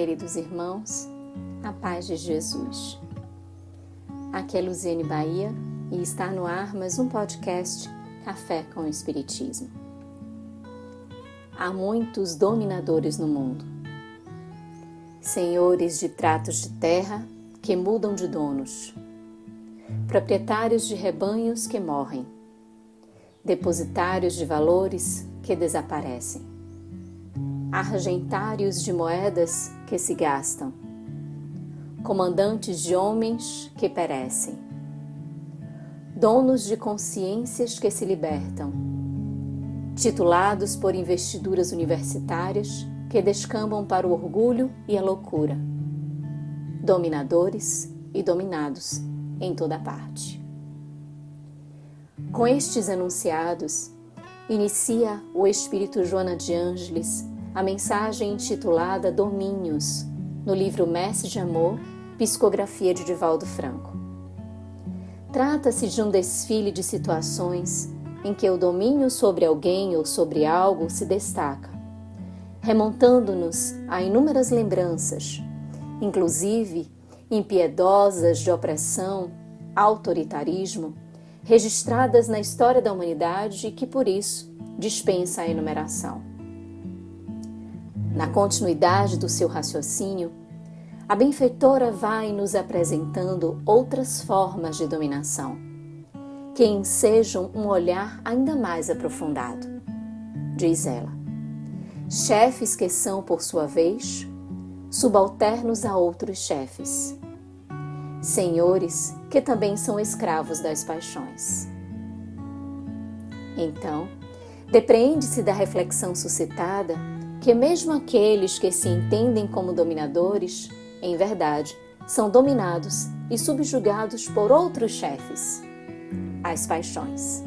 queridos irmãos, a paz de Jesus. Aqui é Luziane Bahia e está no ar mais um podcast Café com o Espiritismo. Há muitos dominadores no mundo, senhores de tratos de terra que mudam de donos, proprietários de rebanhos que morrem, depositários de valores que desaparecem argentários de moedas que se gastam, comandantes de homens que perecem, donos de consciências que se libertam, titulados por investiduras universitárias que descambam para o orgulho e a loucura, dominadores e dominados em toda parte. Com estes enunciados, inicia o espírito Joana de Ângeles a mensagem intitulada Domínios, no livro Mestre de Amor, psicografia de Divaldo Franco. Trata-se de um desfile de situações em que o domínio sobre alguém ou sobre algo se destaca, remontando-nos a inúmeras lembranças, inclusive impiedosas de opressão, autoritarismo, registradas na história da humanidade e que por isso dispensa a enumeração. Na continuidade do seu raciocínio, a benfeitora vai nos apresentando outras formas de dominação, que ensejam um olhar ainda mais aprofundado. Diz ela: chefes que são, por sua vez, subalternos a outros chefes, senhores que também são escravos das paixões. Então, depreende-se da reflexão suscitada que, mesmo aqueles que se entendem como dominadores, em verdade, são dominados e subjugados por outros chefes, as paixões.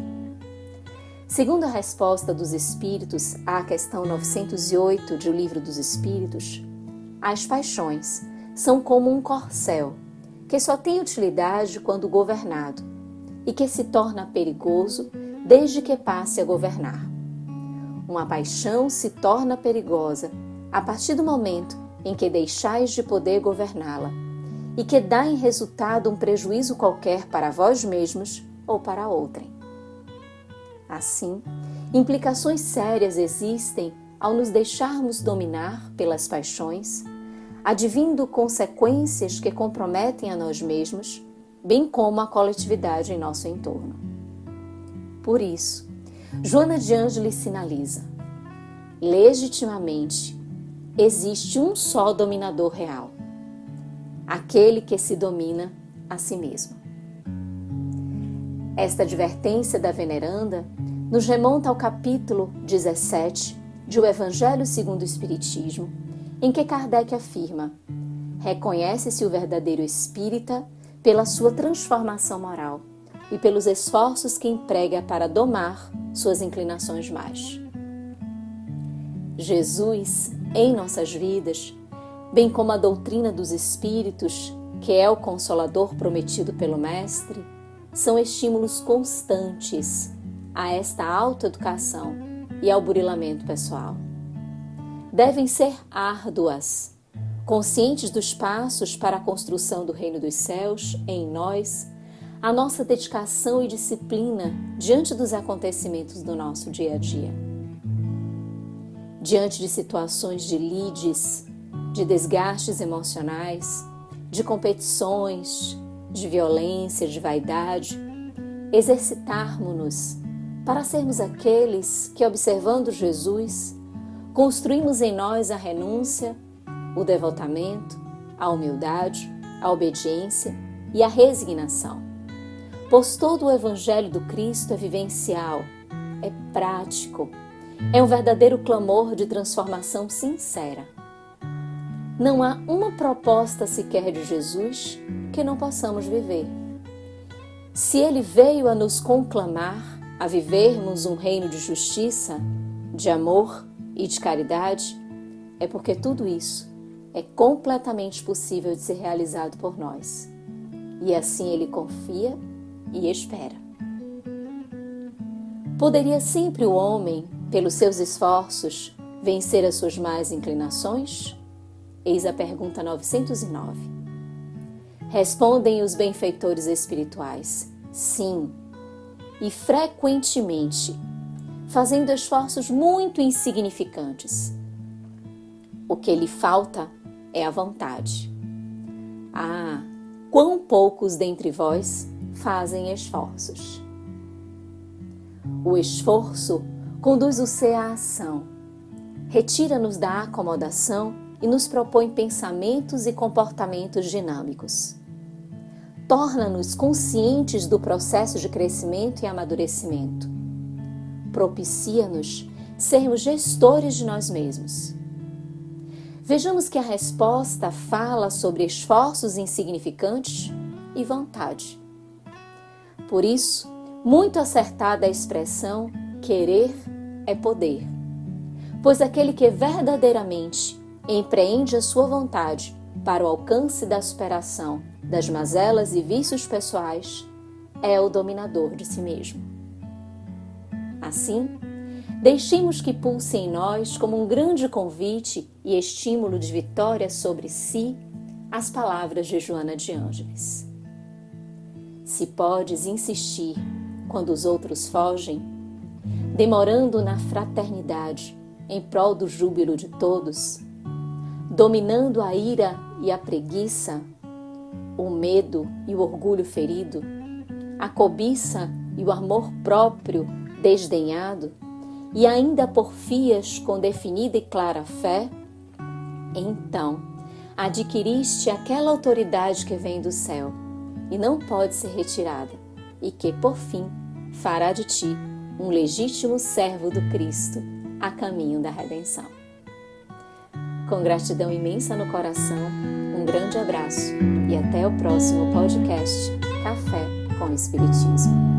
Segundo a resposta dos Espíritos à questão 908 de O Livro dos Espíritos, as paixões são como um corcel que só tem utilidade quando governado e que se torna perigoso desde que passe a governar. Uma paixão se torna perigosa a partir do momento em que deixais de poder governá-la e que dá em resultado um prejuízo qualquer para vós mesmos ou para outrem. Assim, implicações sérias existem ao nos deixarmos dominar pelas paixões, advindo consequências que comprometem a nós mesmos, bem como a coletividade em nosso entorno. Por isso, Joana de Ângeles sinaliza: legitimamente existe um só dominador real, aquele que se domina a si mesmo. Esta advertência da veneranda nos remonta ao capítulo 17 de O Evangelho segundo o Espiritismo, em que Kardec afirma: reconhece-se o verdadeiro espírita pela sua transformação moral e pelos esforços que emprega para domar suas inclinações mais. Jesus, em nossas vidas, bem como a doutrina dos Espíritos, que é o consolador prometido pelo Mestre, são estímulos constantes a esta autoeducação e ao burilamento pessoal. Devem ser árduas, conscientes dos passos para a construção do reino dos céus em nós a nossa dedicação e disciplina diante dos acontecimentos do nosso dia a dia. Diante de situações de lides, de desgastes emocionais, de competições, de violência, de vaidade, exercitarmos-nos para sermos aqueles que, observando Jesus, construímos em nós a renúncia, o devotamento, a humildade, a obediência e a resignação pois todo o Evangelho do Cristo é vivencial, é prático, é um verdadeiro clamor de transformação sincera. Não há uma proposta sequer de Jesus que não possamos viver. Se ele veio a nos conclamar a vivermos um reino de justiça, de amor e de caridade, é porque tudo isso é completamente possível de ser realizado por nós. E assim ele confia e espera. Poderia sempre o homem, pelos seus esforços, vencer as suas más inclinações? Eis a pergunta 909. Respondem os benfeitores espirituais: sim, e frequentemente, fazendo esforços muito insignificantes. O que lhe falta é a vontade. Ah, quão poucos dentre vós fazem esforços. O esforço conduz o ser à ação, retira-nos da acomodação e nos propõe pensamentos e comportamentos dinâmicos. Torna-nos conscientes do processo de crescimento e amadurecimento. Propicia-nos sermos gestores de nós mesmos. Vejamos que a resposta fala sobre esforços insignificantes e vontade. Por isso, muito acertada a expressão querer é poder. Pois aquele que verdadeiramente empreende a sua vontade para o alcance da superação das mazelas e vícios pessoais, é o dominador de si mesmo. Assim, deixemos que pulse em nós como um grande convite e estímulo de vitória sobre si as palavras de Joana de Ângeles. Se podes insistir quando os outros fogem, demorando na fraternidade em prol do júbilo de todos, dominando a ira e a preguiça, o medo e o orgulho ferido, a cobiça e o amor próprio desdenhado, e ainda porfias com definida e clara fé, então adquiriste aquela autoridade que vem do céu e não pode ser retirada, e que, por fim, fará de ti um legítimo servo do Cristo a caminho da redenção. Com gratidão imensa no coração, um grande abraço e até o próximo podcast Café com Espiritismo.